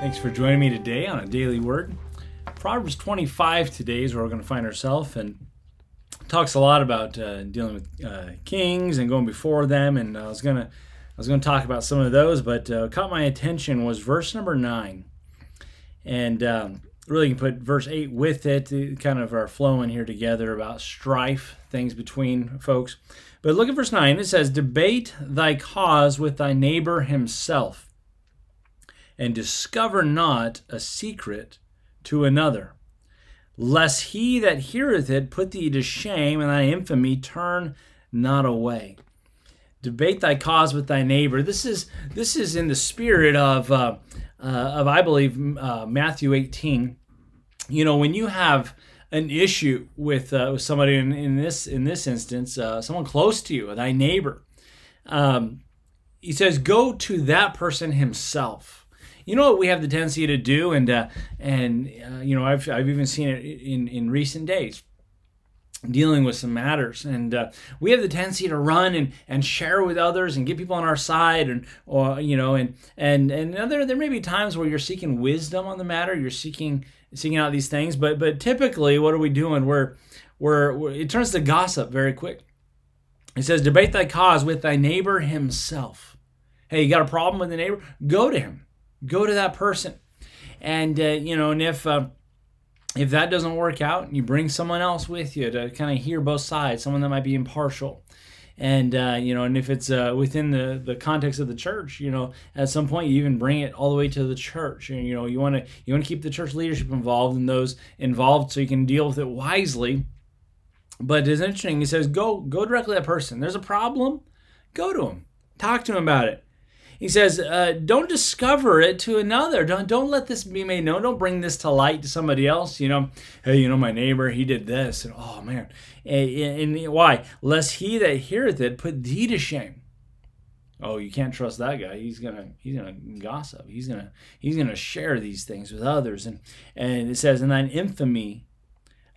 Thanks for joining me today on a daily word. Proverbs 25 today is where we're going to find ourselves and talks a lot about uh, dealing with uh, kings and going before them. And I was gonna I was gonna talk about some of those, but uh, caught my attention was verse number nine, and um, really you can put verse eight with it. Kind of are flowing here together about strife, things between folks. But look at verse nine. It says, "Debate thy cause with thy neighbor himself." And discover not a secret to another, lest he that heareth it put thee to shame, and thy infamy turn not away. Debate thy cause with thy neighbor. This is this is in the spirit of uh, uh, of I believe uh, Matthew 18. You know when you have an issue with, uh, with somebody in, in this in this instance, uh, someone close to you, thy neighbor. Um, he says, go to that person himself you know what we have the tendency to do, and uh, and uh, you know I've I've even seen it in in recent days dealing with some matters. And uh, we have the tendency to run and, and share with others and get people on our side and or you know and and and there there may be times where you're seeking wisdom on the matter you're seeking seeking out these things but but typically what are we doing? We're we're, we're it turns to gossip very quick. It says debate thy cause with thy neighbor himself. Hey you got a problem with the neighbor? Go to him Go to that person, and uh, you know, and if uh, if that doesn't work out, you bring someone else with you to kind of hear both sides, someone that might be impartial. And uh, you know, and if it's uh, within the, the context of the church, you know, at some point you even bring it all the way to the church. And you know, you want to you want to keep the church leadership involved and those involved so you can deal with it wisely. But it's interesting. He says, go go directly to that person. There's a problem, go to him, talk to him about it he says, uh, don't discover it to another. Don't don't let this be made known. Don't bring this to light to somebody else. You know, hey, you know, my neighbor, he did this, and oh man, and, and why? Lest he that heareth it put thee to shame. Oh, you can't trust that guy. He's gonna he's gonna gossip. He's gonna he's gonna share these things with others. And and it says, and thine infamy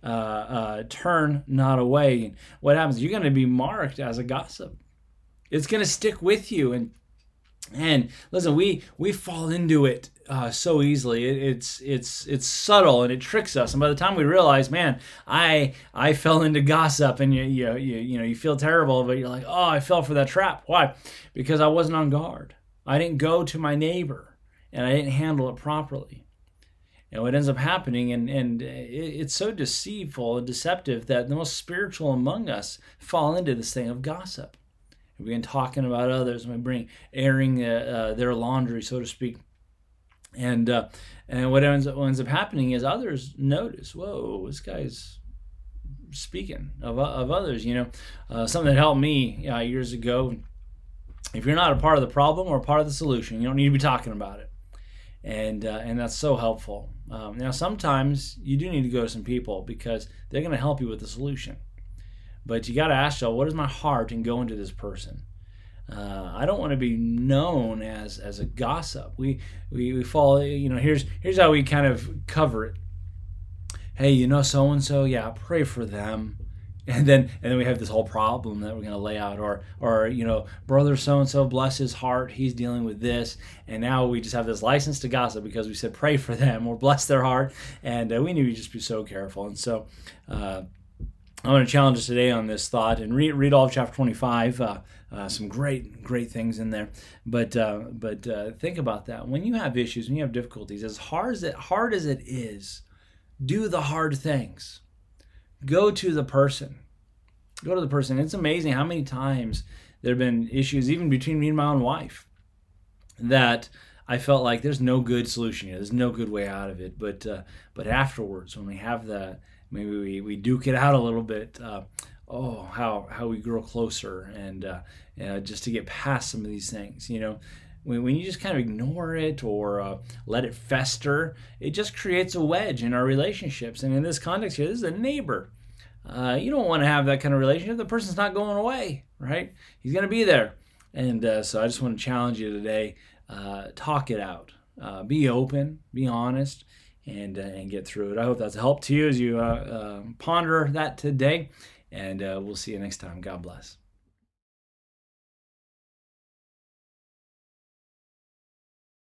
uh, uh, turn not away. And what happens? You're going to be marked as a gossip. It's going to stick with you, and and listen, we we fall into it uh, so easily. It, it's it's it's subtle and it tricks us. And by the time we realize, man, I I fell into gossip, and you you you, you know you feel terrible, but you're like, oh, I fell for that trap. Why? Because I wasn't on guard. I didn't go to my neighbor, and I didn't handle it properly. And what ends up happening, and and it, it's so deceitful and deceptive that the most spiritual among us fall into this thing of gossip we begin talking about others, and we bring airing uh, uh, their laundry, so to speak. And uh, and what ends up, what ends up happening is others notice, whoa, this guy's speaking of, of others. You know, uh, something that helped me uh, years ago. If you're not a part of the problem or part of the solution, you don't need to be talking about it. And uh, and that's so helpful. Um, now sometimes you do need to go to some people because they're going to help you with the solution. But you got to ask yourself, what is my heart in going to this person? Uh, I don't want to be known as as a gossip. We, we we fall. You know, here's here's how we kind of cover it. Hey, you know so and so. Yeah, pray for them. And then and then we have this whole problem that we're going to lay out, or or you know, brother so and so, bless his heart, he's dealing with this, and now we just have this license to gossip because we said pray for them or bless their heart, and uh, we need to just be so careful. And so. Uh, I want to challenge us today on this thought and read, read all of chapter 25. Uh, uh, some great, great things in there. But uh, but uh, think about that. When you have issues, when you have difficulties, as hard as it hard as it is, do the hard things. Go to the person. Go to the person. It's amazing how many times there have been issues, even between me and my own wife, that I felt like there's no good solution here. There's no good way out of it. But uh, but afterwards, when we have that maybe we, we duke it out a little bit. Uh, oh, how how we grow closer and uh, uh, just to get past some of these things. You know, when, when you just kind of ignore it or uh, let it fester, it just creates a wedge in our relationships. And in this context here, this is a neighbor. Uh, you don't want to have that kind of relationship. The person's not going away, right? He's going to be there. And uh, so I just want to challenge you today. talk it out. be open. Be honest and uh, and get through it. I hope that's a help to you as you uh, uh, ponder that today, and uh, we'll see you next time. God bless.